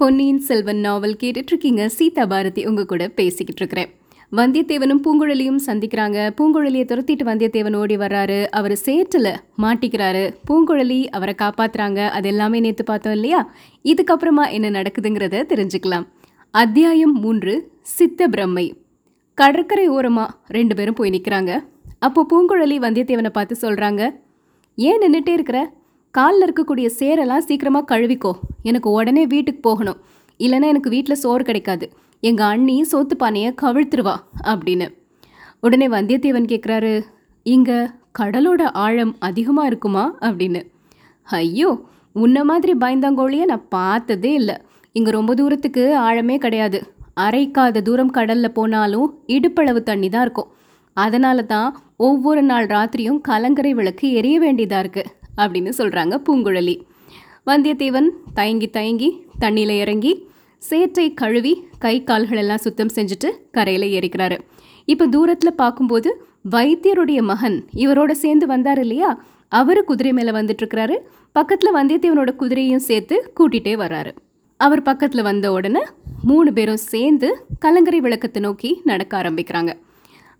பொன்னியின் செல்வன் நாவல் கேட்டுட்ருக்கீங்க. சீதா பாரதி உங்க கூட பேசிக்கிட்டு இருக்கிறேன் வந்தியத்தேவனும் பூங்குழலியும் சந்திக்கிறாங்க. பூங்குழலியை துரத்திட்டு வந்தியத்தேவன் ஓடி வர்றாரு. அவர் சேற்றில் மாட்டிக்கிறாரு. பூங்குழலி அவரை காப்பாத்துறாங்க. அது எல்லாமே நேற்று பார்த்தோம் இல்லையா? இதுக்கப்புறமா என்ன நடக்குதுங்கிறத தெரிஞ்சுக்கலாம். அத்தியாயம் மூன்று சித்த பிரம்மை. கடற்கரை ஓரமாக ரெண்டு பேரும் போய் நிற்கிறாங்க அப்போ பூங்குழலி வந்தியத்தேவனை பார்த்து சொல்கிறாங்க ஏன் நின்றுட்டே இருக்கிற? காலில் இருக்கக்கூடிய சேரெல்லாம் சீக்கிரமாக கழுவிக்கோ. எனக்கு உடனே வீட்டுக்கு போகணும். இல்லைன்னா எனக்கு வீட்டில் சோறு கிடைக்காது. எங்கள் அண்ணி சோத்து பானையை கவிழ்த்துருவா அப்படின்னு. உடனே வந்தியத்தேவன் கேட்குறாரு இங்கே கடலோட ஆழம் அதிகமாக இருக்குமா? அப்படின்னு. ஐயோ உன்ன மாதிரி பயந்தாங்கோழியை நான் பார்த்ததே இல்லை. இங்கே ரொம்ப தூரத்துக்கு ஆழமே கிடையாது. அரைக்காத தூரம் கடலில் போனாலும் இடுப்பளவு தண்ணி தான் இருக்கும். அதனால தான் ஒவ்வொரு நாள் ராத்திரியும் கலங்கரை விளக்கு எரிய வேண்டியதாக இருக்குது அப்படின்னு சொல்கிறாங்க பூங்குழலி. வந்தியத்தேவன் தயங்கி தயங்கி தண்ணியில் இறங்கி சேற்றை கழுவி கை கால்கள் எல்லாம் சுத்தம் செஞ்சுட்டு கரையில் ஏறிக்கிறாரு. இப்போ தூரத்தில் பார்க்கும்போது வைத்தியருடைய மகன் இவரோட சேர்ந்து வந்தார் இல்லையா? அவர் குதிரை மேலே வந்துட்டுருக்கிறாரு. பக்கத்தில் வந்தியத்தேவனோட குதிரையும் சேர்த்து கூட்டிகிட்டே வர்றாரு. அவர் பக்கத்தில் வந்த உடனே மூணு பேரும் சேர்ந்து கலங்கரை விளக்கத்தை நோக்கி நடக்க ஆரம்பிக்கிறாங்க.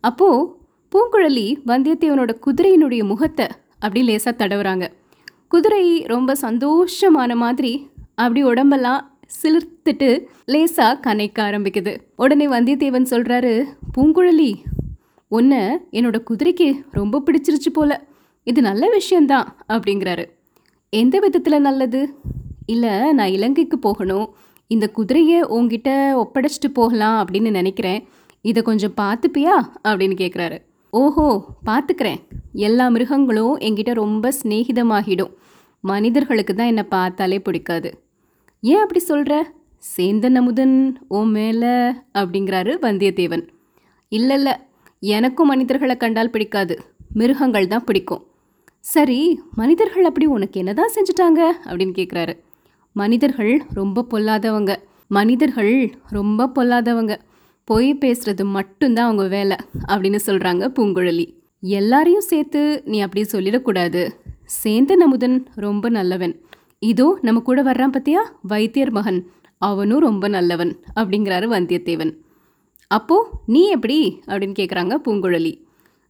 அப்போது பூங்குழலி வந்தியத்தேவனோட குதிரையினுடைய முகத்தை அப்படி லேசாக தடவுறாங்க. குதிரை ரொம்ப சந்தோஷமான மாதிரி அப்படி உடம்பெல்லாம் சிலிர்த்துட்டு லேசாக கனைக்க ஆரம்பிக்குது. உடனே வந்தியத்தேவன் சொல்கிறாரு பூங்குழலி ஒன்று என்னோட குதிரைக்கு ரொம்ப பிடிச்சிருச்சு போல. இது நல்ல விஷயந்தான் அப்படிங்கிறாரு. எந்த விதத்தில் நல்லது? இல்லை நான் இலங்கைக்கு போகணும். இந்த குதிரையை உங்ககிட்ட ஒப்படைச்சிட்டு போகலாம் அப்படின்னு நினைக்கிறேன். இதை கொஞ்சம் பார்த்துப்பியா? அப்படின்னு கேட்குறாரு ஓஹோ பார்த்துக்கிறேன் எல்லா மிருகங்களும் என்கிட்ட ரொம்ப சிநேகிதமாகிடும். மனிதர்களுக்கு தான் என்னை பார்த்தாலே பிடிக்காது. ஏன் அப்படி சொல்கிற சேந்தன் அமுதன் ஓ மேலே அப்படிங்கிறாரு வந்தியத்தேவன். இல்லை இல்லை எனக்கும் மனிதர்களை கண்டால் பிடிக்காது. மிருகங்கள் தான் பிடிக்கும். சரி மனிதர்கள் அப்படி உனக்கு என்னதான் செஞ்சுட்டாங்க? அப்படின்னு கேட்குறாரு மனிதர்கள் ரொம்ப பொல்லாதவங்க. மனிதர்கள் ரொம்ப பொல்லாதவங்க. பொய் பேசுறது மட்டும்தான் அவங்க வேலை அப்படின்னு சொல்கிறாங்க பூங்குழலி. எல்லாரையும் சேர்த்து நீ அப்படி சொல்லிடக்கூடாது. சேந்தன் அமுதன் ரொம்ப நல்லவன். இதோ நம்ம கூட வர்றான் பத்தியா? வைத்தியர் மகன். அவனும் ரொம்ப நல்லவன் அப்படிங்கிறாரு வந்தியத்தேவன். அப்போ நீ எப்படி? அப்படின்னு கேட்குறாங்க பூங்குழலி.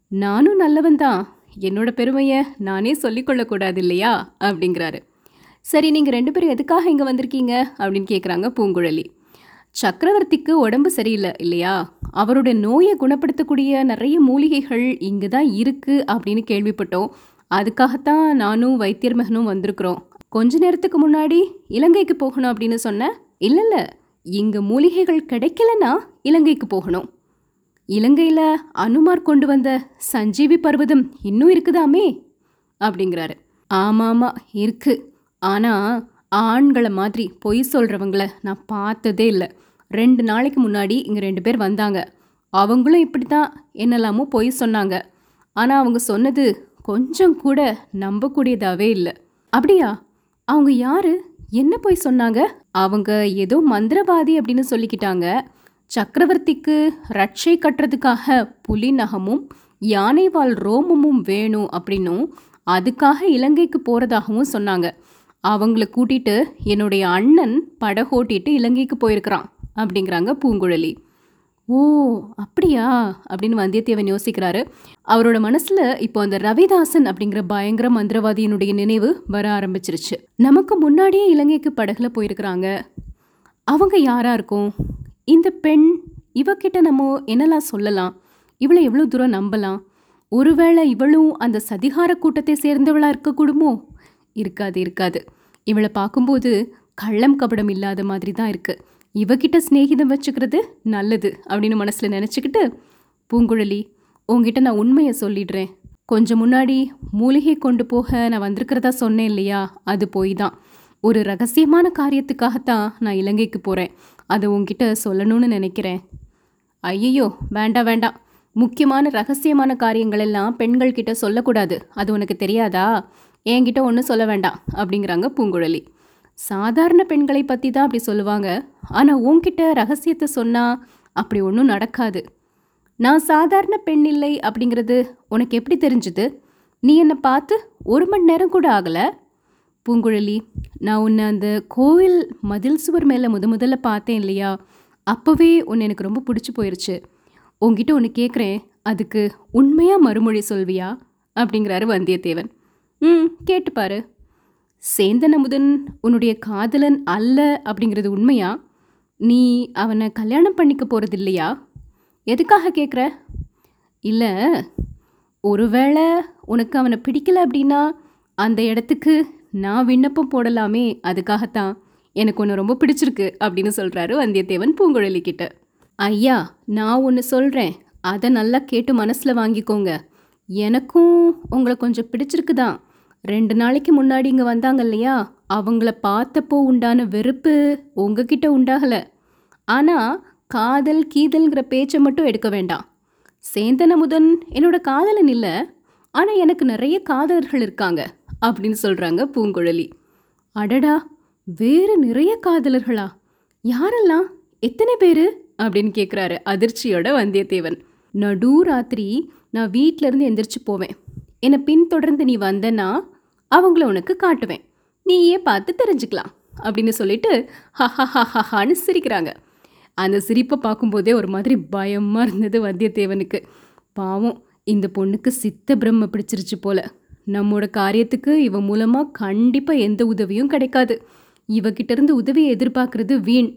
நானும் நல்லவன் தான். என்னோட பெருமையை நானே சொல்லிக்கொள்ளக்கூடாது இல்லையா? அப்படிங்கிறாரு. சரி நீங்கள் ரெண்டு பேரும் எதுக்காக இங்கே வந்திருக்கீங்க? அப்படின்னு கேட்குறாங்க பூங்குழலி. சக்கரவர்த்திக்கு உடம்பு சரியில்லை இல்லையா? அவருடைய நோயை குணப்படுத்தக்கூடிய நிறைய மூலிகைகள் இங்கே தான் இருக்குது அப்படின்னு கேள்விப்பட்டோம். அதுக்காகத்தான் நானும் வைத்தியர் மகனும் வந்திருக்கிறோம். கொஞ்ச நேரத்துக்கு முன்னாடி இலங்கைக்கு போகணும் அப்படின்னு சொன்னேன் இல்லை இல்லை இங்கே மூலிகைகள் கிடைக்கலன்னா இலங்கைக்கு போகணும். இலங்கையில் அனுமார் கொண்டு வந்த சஞ்சீவி பர்வதம் இன்னும் இருக்குதாமே? அப்படிங்கிறாரு. ஆமாம் ஆமாம் இருக்கு. ஆனால் ஆண்களை மாதிரி பொய் சொல்கிறவங்கள நான் பார்த்ததே இல்லை. ரெண்டு நாளைக்கு முன்னாடி இங்கே ரெண்டு பேர் வந்தாங்க. அவங்களும் இப்படி தான் என்னெல்லாமோ பொய் சொன்னாங்க. ஆனால் அவங்க சொன்னது கொஞ்சம் கூட நம்பக்கூடியதாகவே இல்லை. அப்படியா? அவங்க யார்? என்ன போய் சொன்னாங்க? அவங்க ஏதோ மந்திரவாதி அப்படின்னு சொல்லிக்கிட்டாங்க. சக்கரவர்த்திக்கு ரட்சை கட்டுறதுக்காக புலி நகமும் யானைவால் ரோமமும் வேணும் அப்படின்னும் அதுக்காக இலங்கைக்கு போகிறதாகவும் சொன்னாங்க. அவங்கள கூட்டிட்டு என்னுடைய அண்ணன் படகோட்டிட்டு இலங்கைக்கு போயிருக்கிறான் அப்படிங்கிறாங்க பூங்குழலி. ஓ அப்படியா? அப்படின்னு வந்தியத்தேவன் யோசிக்கிறாரு. அவரோட மனசுல இப்போ அந்த ரவிதாசன் அப்படிங்கிற பயங்கர மந்திரவாதியினுடைய நினைவு வர ஆரம்பிச்சிருச்சு. நமக்கு முன்னாடியே இலங்கைக்கு படகுல போயிருக்கிறாங்க. அவங்க யாரா இருக்கும்? இந்த பெண் இவக்கிட்ட நம்ம என்னெல்லாம் சொல்லலாம்? இவளை எவ்வளோ தூரம் நம்பலாம்? ஒருவேளை இவளும் அந்த சதிகார கூட்டத்தை சேர்ந்தவளாக இருக்கக்கூடுமோ? இருக்காது இருக்காது. இவளை பார்க்கும்போது கள்ளம் கபடம் இல்லாத மாதிரி தான் இருக்குது இவகிட்ட சிநேகிதம் வச்சுக்கிறது நல்லது அப்படின்னு மனசில் நினச்சிக்கிட்டு பூங்குழலி உங்ககிட்ட நான் உண்மையை சொல்லிடுறேன். கொஞ்சம் முன்னாடி மூலிகை கொண்டு போக நான் வந்திருக்கிறதா சொன்னேன் இல்லையா? அது போய் தான். ஒரு ரகசியமான காரியத்துக்காகத்தான் நான் இலங்கைக்கு போகிறேன் அதை உங்ககிட்ட சொல்லணும்னு நினைக்கிறேன். ஐயையோ வேண்டாம் வேண்டாம். முக்கியமான ரகசியமான காரியங்கள் எல்லாம் பெண்கள் கிட்ட சொல்லக்கூடாது. அது உனக்கு தெரியாதா? என்கிட்ட ஒன்றும் சொல்ல வேண்டாம் அப்படிங்கிறாங்க பூங்குழலி. சாதாரண பெண்களை பற்றி தான் அப்படி சொல்லுவாங்க. ஆனால் உன்கிட்ட ரகசியத்தை சொன்னால் அப்படி ஒன்றும் நடக்காது. நான் சாதாரண பெண் இல்லை அப்படிங்கிறது உனக்கு எப்படி தெரிஞ்சுது? நீ என்னை பார்த்து ஒரு மணி நேரம் கூட ஆகலை? பூங்குழலி நான் உன்னை அந்த கோவில் மதில் சுவர் மேலே முத முதல்ல பார்த்தேன் இல்லையா? அப்போவே உன்னை எனக்கு ரொம்ப பிடிச்சி போயிடுச்சு உங்ககிட்ட ஒன்று கேட்குறேன் அதுக்கு உண்மையாக மறுமொழி சொல்வியா? அப்படிங்கிறாரு வந்தியத்தேவன். ம் கேட்டுப்பாரு சேந்தன் அமுதன் உன்னுடைய காதலன் அல்ல அப்படிங்கிறது உண்மையா? நீ அவனை கல்யாணம் பண்ணிக்க போகிறது இல்லையா எதுக்காக கேட்குற இல்லை ஒருவேளை உனக்கு அவனை பிடிக்கல அப்படின்னா அந்த இடத்துக்கு நான் விண்ணப்பம் போடலாமே அதுக்காகத்தான். எனக்கு ஒன்று ரொம்ப பிடிச்சிருக்கு அப்படின்னு சொல்கிறாரு வந்தியத்தேவன் பூங்குழலி கிட்ட. ஐயா நான் ஒன்று சொல்கிறேன் அதை நல்லா கேட்டு மனசில் வாங்கிக்கோங்க. எனக்கும் உங்களை கொஞ்சம் பிடிச்சிருக்கு தான் ரெண்டு நாளைக்கு முன்னாடி இங்கே வந்தாங்க இல்லையா? அவங்கள பார்த்தப்போ உண்டான வெறுப்பு உங்ககிட்ட உண்டாகலை. ஆனால் காதல் கீதல்ங்கிற பேச்சை மட்டும் எடுக்க வேண்டாம். சேந்தன் அமுதன் என்னோட காதலன் இல்லை ஆனால் எனக்கு நிறைய காதலர்கள் இருக்காங்க அப்படின்னு சொல்கிறாங்க பூங்குழலி. அடடா வேறு நிறைய காதலர்களா? யாரெல்லாம்? எத்தனை பேர்? அப்படின்னு கேட்குறாரு அதிர்ச்சியோட வந்தியத்தேவன். நடு ராத்திரி நான் வீட்டிலேருந்து எந்திரிச்சு போவேன். என்னை பின்தொடர்ந்து நீ வந்தனா அவங்கள உனக்கு காட்டுவேன். நீயே பார்த்து தெரிஞ்சுக்கலாம் அப்படின்னு சொல்லிட்டு ஹஹஹஹான்னு சிரிக்கிறாங்க. அந்த சிரிப்பை பார்க்கும்போதே ஒரு மாதிரி பயமாக இருந்தது வந்தியத்தேவனுக்கு. பாவம் இந்த பொண்ணுக்கு சித்த பிரம்ம பிடிச்சிருச்சு போல. நம்மோட காரியத்துக்கு இவ மூலமாக கண்டிப்பாக எந்த உதவியும் கிடைக்காது. இவகிட்ட இருந்து உதவியை எதிர்பார்க்கறது வீண்.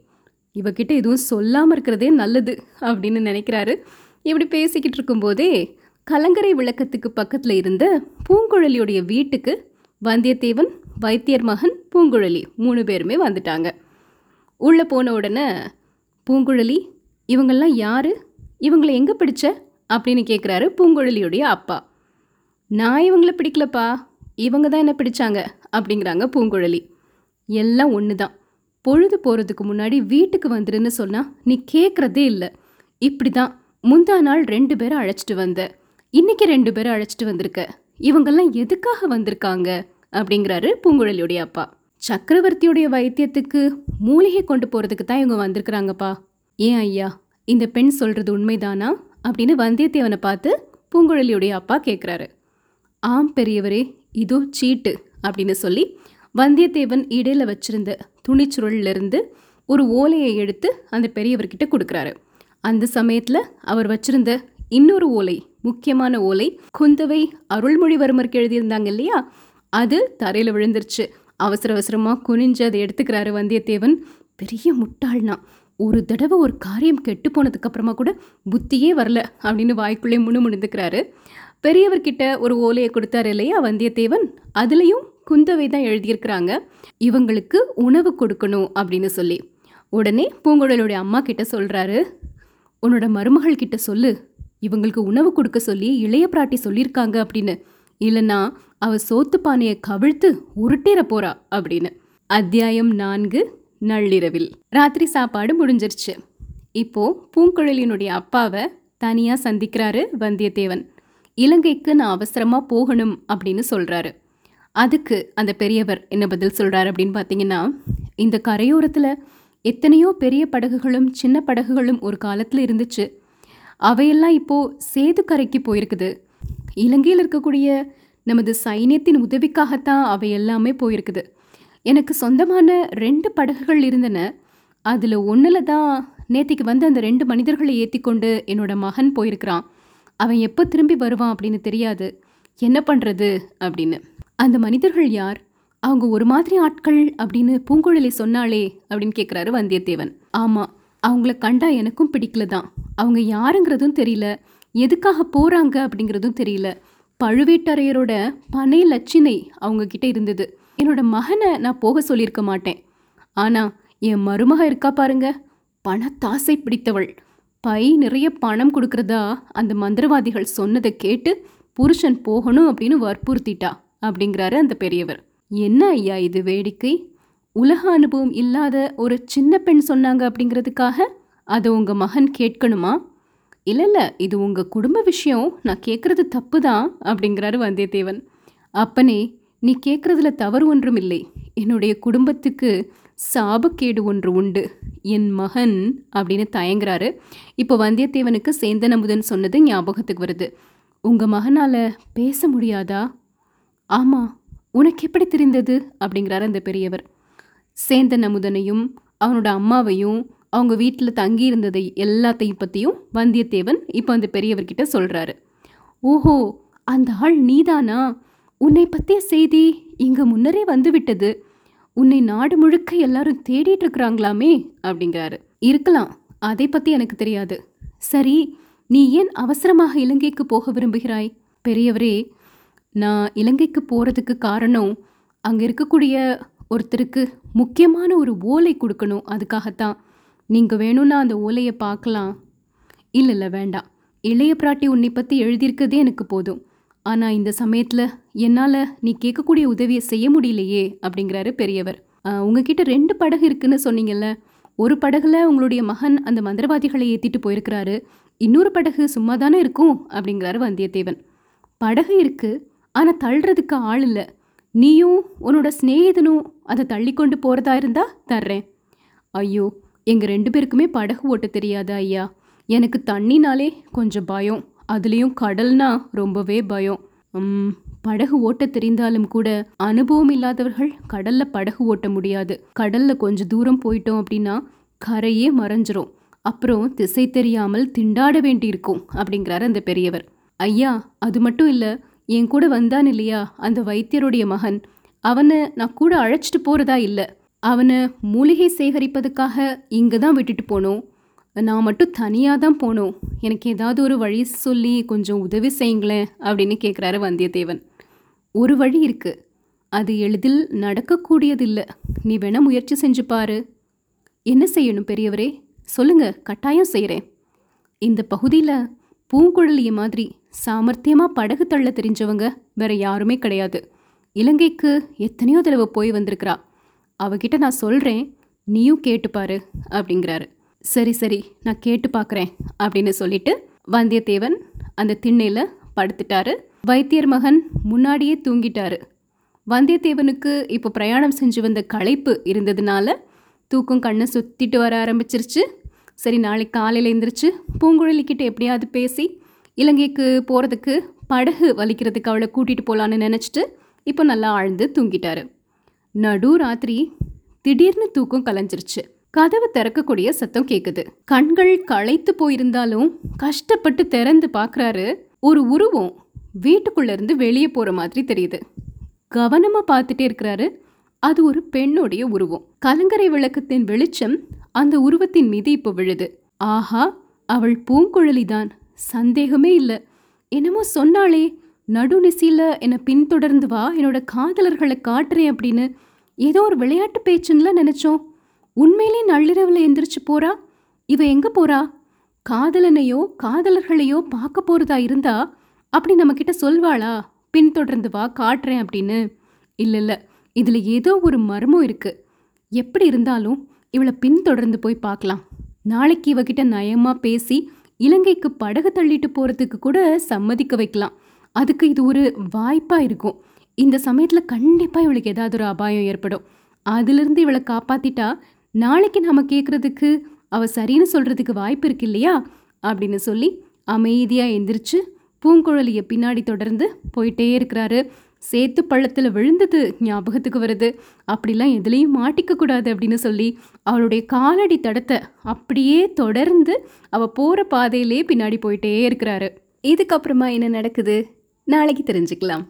இவகிட்ட எதுவும் சொல்லாமல் இருக்கிறதே நல்லது அப்படின்னு நினைக்கிறாரு. இப்படி பேசிக்கிட்டு இருக்கும்போதே கலங்கரை விளக்கத்துக்கு பக்கத்தில் இருந்த பூங்குழலியுடைய வீட்டுக்கு வந்தியத்தேவன் வைத்தியர் மகன் பூங்குழலி மூணு பேருமே வந்துட்டாங்க. உள்ளே போன உடனே பூங்குழலி இவங்கெல்லாம் யாரு? இவங்களை எங்கே பிடிச்ச? அப்படின்னு கேட்குறாரு பூங்குழலியுடைய அப்பா. நான் இவங்கள பிடிக்கலப்பா. இவங்க தான் என்ன பிடிச்சாங்க? அப்படிங்கிறாங்க பூங்குழலி. எல்லாம் ஒன்று தான் பொழுது போகிறதுக்கு முன்னாடி வீட்டுக்கு வந்துடுன்னு சொன்னால் நீ கேட்குறதே இல்லை. இப்படி தான் முந்தா நாள் ரெண்டு பேரை அழைச்சிட்டு வந்த. இன்னைக்கு ரெண்டு பேரும் அழைச்சிட்டு வந்திருக்க. இவங்கெல்லாம் எதுக்காக வந்திருக்காங்க? அப்படிங்கிறாரு பூங்குழலியுடைய அப்பா. சக்கரவர்த்தியுடைய வைத்தியத்துக்கு மூலிகை கொண்டு போகிறதுக்கு தான் இவங்க வந்திருக்கிறாங்கப்பா. ஏன் ஐயா இந்த பெண் சொல்கிறது உண்மைதானா? அப்படின்னு வந்தியத்தேவனை பார்த்து பூங்குழலியுடைய அப்பா கேட்குறாரு ஆம் பெரியவரே இதோ சீட்டு அப்படின்னு சொல்லி வந்தியத்தேவன் இடையில் வச்சிருந்த துணிச்சுருளிலிருந்து ஒரு ஓலையை எடுத்து அந்த பெரியவர்கிட்ட கொடுக்குறாரு. அந்த சமயத்தில் அவர் வச்சிருந்த இன்னொரு ஓலை முக்கியமான ஓலை குந்தவை அருள்மொழிவர்மருக்கு எழுதியிருந்தாங்க இல்லையா? அது தரையில் விழுந்துருச்சு. அவசர அவசரமாக குனிஞ்சு அதை எடுத்துக்கிறாரு வந்தியத்தேவன். பெரிய முட்டாள்னா. ஒரு தடவை ஒரு காரியம் கெட்டு போனதுக்கப்புறமா கூட புத்தியே வரல அப்படின்னு வாய்க்குள்ளே முணுமுணுந்துக்கிறாரு. பெரியவர்கிட்ட ஒரு ஓலையை கொடுத்தாரு இல்லையா வந்தியத்தேவன்? அதுலேயும் குந்தவை தான் எழுதியிருக்கிறாங்க. இவங்களுக்கு உணவு கொடுக்கணும் அப்படின்னு சொல்லி. உடனே பூங்குழலுடைய அம்மா கிட்ட சொல்கிறாரு உன்னோட மருமகள் கிட்ட சொல்லு. இவங்களுக்கு உணவு கொடுக்க சொல்லி இளைய பிராட்டி சொல்லியிருக்காங்க அப்படின்னு. இல்லைன்னா அவ சோத்து பானையை கவிழ்த்து உருட்டிற போறா அப்படின்னு. அத்தியாயம் நான்கு நள்ளிரவில். ராத்திரி சாப்பாடு முடிஞ்சிருச்சு. இப்போ பூங்குழலியினுடைய அப்பாவை தனியா சந்திக்கிறாரு வந்தியத்தேவன். இலங்கைக்கு நான் அவசரமா போகணும் அப்படின்னு சொல்றாரு. அதுக்கு அந்த பெரியவர் என்ன பதில் சொல்றாரு அப்படின்னு பார்த்தீங்கன்னா இந்த கரையோரத்தில் எத்தனையோ பெரிய படகுகளும் சின்ன படகுகளும் ஒரு காலத்தில் இருந்துச்சு. அவையெல்லாம் இப்போ சேது கரைக்கு போயிருக்குது. இலங்கையில் இருக்கக்கூடிய நமது சைன்யத்தின் உதவிக்காகத்தான் அவை எல்லாமே போயிருக்குது. எனக்கு சொந்தமான ரெண்டு படகுகள் இருந்தன. அதில் ஒன்றில் தான் நேத்திக்கு வந்து அந்த ரெண்டு மனிதர்களை ஏற்றி கொண்டு என்னோட மகன் போயிருக்கிறான். அவன் எப்போ திரும்பி வருவான் அப்படின்னு தெரியாது. என்ன பண்ணுறது அப்படின்னு. அந்த மனிதர்கள் யார்? அவங்க ஒரு மாதிரி ஆட்கள் அப்படின்னு பூங்குழலி சொன்னாலே அப்படின்னு கேட்குறாரு வந்தியத்தேவன். ஆமாம் அவங்கள கண்டா எனக்கும் பிடிக்கல தான். அவங்க யாருங்கிறதும் தெரியல. எதுக்காக போகிறாங்க அப்படிங்கிறதும் தெரியல. பழுவேட்டரையரோட பனை லட்சினை அவங்க கிட்ட இருந்தது. என்னோட மகனை நான் போக சொல்லியிருக்க மாட்டேன். ஆனா என் மருமக இருக்கா பாருங்க. பணத்தாசை பிடித்தவள். பை நிறைய பணம் கொடுக்கறதா அந்த மந்திரவாதிகள் சொன்னதை கேட்டு புருஷன் போகணும் அப்படின்னு வற்புறுத்திட்டா அப்படிங்கிறாரு அந்த பெரியவர். என்ன ஐயா இது வேடிக்கை? உலக அனுபவம் இல்லாத ஒரு சின்ன பெண் சொன்னாங்க அப்படிங்கிறதுக்காக அதை உங்கள் மகன் கேட்கணுமா? இல்லை இல்லை இது உங்கள் குடும்ப விஷயம். நான் கேட்குறது தப்பு தான் அப்படிங்கிறாரு வந்தியத்தேவன். அப்பனே நீ கேட்குறதுல தவறு ஒன்றும் இல்லை. என்னுடைய குடும்பத்துக்கு சாபக்கேடு ஒன்று உண்டு. என் மகன் அப்படின்னு தயங்குறாரு. இப்போ வந்தியத்தேவனுக்கு சேந்தன் அமுதன் சொன்னது ஞாபகத்துக்கு வருது. உங்கள் மகனால் பேச முடியாதா? ஆமாம் உனக்கு எப்படி தெரிந்தது? அப்படிங்கிறாரு அந்த பெரியவர். சேந்தன் அமுதனையும் அவனோட அம்மாவையும் அவங்க வீட்டில் தங்கி இருந்ததை எல்லாத்தையும் பற்றியும் வந்தியத்தேவன் இப்போ அந்த பெரியவர்கிட்ட சொல்கிறாரு ஓஹோ அந்த ஆள் நீதானா? உன்னை பற்றிய செய்தி இங்கே முன்னரே வந்துவிட்டது. உன்னை நாடு முழுக்க எல்லாரும் தேடிட்டு இருக்கிறாங்களாமே அப்படிங்கிறாரு. இருக்கலாம் அதை பற்றி எனக்கு தெரியாது. சரி நீ ஏன் அவசரமாக இலங்கைக்கு போக விரும்புகிறாய்? பெரியவரே நான் இலங்கைக்கு போகிறதுக்கு காரணம் அங்கே இருக்கக்கூடிய ஒருத்தருக்கு முக்கியமான ஒரு ஓலை கொடுக்கணும் அதுக்காகத்தான். நீங்கள் வேணும்னா அந்த ஓலையை பார்க்கலாம். இல்லை இல்லை வேண்டாம். இளைய பிராட்டி உன்னை பற்றி எழுதியிருக்கதே எனக்கு போதும். ஆனால் இந்த சமயத்தில் என்னால் நீ கேட்கக்கூடிய உதவியை செய்ய முடியலையே அப்படிங்கிறாரு பெரியவர். உங்ககிட்ட ரெண்டு படகு இருக்குன்னு சொன்னீங்கல்ல. ஒரு படகுல உங்களுடைய மகன் அந்த மந்திரவாதிகளை ஏற்றிட்டு போயிருக்கிறாரு. இன்னொரு படகு சும்மா தானே இருக்கும் அப்படிங்கிறாரு வந்தியத்தேவன். படகு இருக்கு ஆனால் தள்ளுறதுக்கு ஆள் இல்லை. நீயும் உன்னோட சிநேகிதனும் அதை தள்ளி கொண்டு போகிறதா இருந்தா தர்றேன். ஐயோ எங்கள் ரெண்டு பேருக்குமே படகு ஓட்ட தெரியாதா ஐயா? எனக்கு தண்ணினாலே கொஞ்சம் பயம். அதுலேயும் கடல்னா ரொம்பவே பயம். படகு ஓட்ட தெரிந்தாலும் கூட அனுபவம் இல்லாதவர்கள் கடல்ல படகு ஓட்ட முடியாது. கடல்ல கொஞ்சம் தூரம் போயிட்டோம் அப்படின்னா கரையே மறைஞ்சிரும். அப்புறம் திசை தெரியாமல் திண்டாட வேண்டியிருக்கும் அப்படிங்கிறாரு அந்த பெரியவர். ஐயா அது மட்டும் இல்லை என் கூட வந்தான் இல்லையா? அந்த வைத்தியருடைய மகன். அவனை நான் கூட அழைச்சிட்டு போறதா இல்லை. அவனை மூலிகை சேகரிப்பதுக்காக இங்கே தான் விட்டுட்டு போனோம். நான் மட்டும் தனியாக தான் போனோம். எனக்கு ஏதாவது ஒரு வழி சொல்லி கொஞ்சம் உதவி செய்யுங்களேன் அப்படின்னு கேட்குறாரு வந்தியத்தேவன். ஒரு வழி இருக்கு. அது எளிதில் நடக்கக்கூடியதில்லை. நீ வேணால் முயற்சி செஞ்சு பாரு. என்ன செய்யணும் பெரியவரே? சொல்லுங்க கட்டாயம் செய்கிறேன் இந்த பகுதியில் பூங்குழலிய மாதிரி சாமர்த்தியமாக படகு தள்ள தெரிஞ்சவங்க வேற யாருமே கிடையாது. இலங்கைக்கு எத்தனையோ தடவை போய் வந்திருக்கிறா. அவகிட்ட நான் சொல்கிறேன் நீயும் கேட்டுப்பாரு அப்படிங்கிறாரு. சரி சரி நான் கேட்டு பார்க்குறேன் அப்படின்னு சொல்லிட்டு வந்தியத்தேவன் அந்த திண்ணையில் படுத்துட்டாரு. வைத்தியர் மகன் முன்னாடியே தூங்கிட்டாரு. வந்தியத்தேவனுக்கு இப்போ பிரயாணம் செஞ்சு வந்த களைப்பு இருந்ததுனால தூக்கம் கண்ணை சுத்திட்டு வர ஆரம்பிச்சிருச்சு. சரி நாளைக்கு காலையில் எந்திரிச்சு பூங்குழலிக்கிட்ட எப்படியாவது பேசி இலங்கைக்கு போகிறதுக்கு படகு வலிக்கிறதுக்கு அவளை கூட்டிகிட்டு போகலான்னு நினச்சிட்டு இப்போ நல்லா ஆழ்ந்து தூங்கிட்டாரு. நடு ராத்திரி திடீர்னு தூக்கம் கலைஞ்சிருச்சு. கதவு திறக்கக்கூடிய சத்தம் கேட்குது கண்கள் களைத்து போயிருந்தாலும் கஷ்டப்பட்டு திறந்து பார்க்குறாரு ஒரு உருவம் வீட்டுக்குள்ளேருந்து வெளியே போகிற மாதிரி தெரியுது. கவனமாக பார்த்துட்டே இருக்கிறாரு. அது ஒரு பெண்ணுடைய உருவம். கலங்கரை விளக்கத்தின் வெளிச்சம் அந்த உருவத்தின் மீது இப்போ விழுது. ஆஹா அவள் பூங்குழலிதான். சந்தேகமே இல்லை. என்னமோ சொன்னாளே நடுநிசியில என்னை பின்தொடர்ந்து வா என்னோட காதலர்களை காட்டுறேன் அப்படின்னு. ஏதோ ஒரு விளையாட்டு பேச்சுன்னுலாம் நினைச்சோம். உண்மையிலே நள்ளிரவுல எந்திரிச்சு போறா? இவ எங்க போறா? காதலனையோ காதலர்களையோ பார்க்க போறதா இருந்தா அப்படி நம்ம கிட்ட சொல்வாளா? பின்தொடர்ந்து வா காட்டுறேன் அப்படின்னு. இல்லை இல்லை. இதுல ஏதோ ஒரு மர்மம் இருக்கு. எப்படி இருந்தாலும் இவளை பின்தொடர்ந்து போய் பார்க்கலாம். நாளைக்கு இவகிட்ட நயமாக பேசி இலங்கைக்கு படகு தள்ளிட்டு போகிறதுக்கு கூட சம்மதிக்க வைக்கலாம். அதுக்கு இது ஒரு வாய்ப்பாக இருக்கும். இந்த சமயத்தில் கண்டிப்பாக இவளுக்கு ஏதாவது ஒரு அபாயம் ஏற்படும். அதுலேருந்து இவளை காப்பாற்றிட்டா நாளைக்கு நாம் கேட்குறதுக்கு அவ சரின்னு சொல்கிறதுக்கு வாய்ப்பு இருக்கு இல்லையா? அப்படின்னு சொல்லி அமைதியாக எந்திரிச்சு பூங்குழலியை பின்னாடி தொடர்ந்து போயிட்டே இருக்கிறாரு. சேத்து பள்ளத்தில் விழுந்தது ஞாபகத்துக்கு வருது. அப்படிலாம் எதுலேயும் மாட்டிக்க கூடாது அப்படின்னு சொல்லி அவளுடைய காலடி தடத்தை அப்படியே தொடர்ந்து அவ போகிற பாதையிலே பின்னாடி போயிட்டே இருக்கிறாரு. இதுக்கப்புறமா என்ன நடக்குது? நாளைக்கு தெரிஞ்சுக்கலாம்.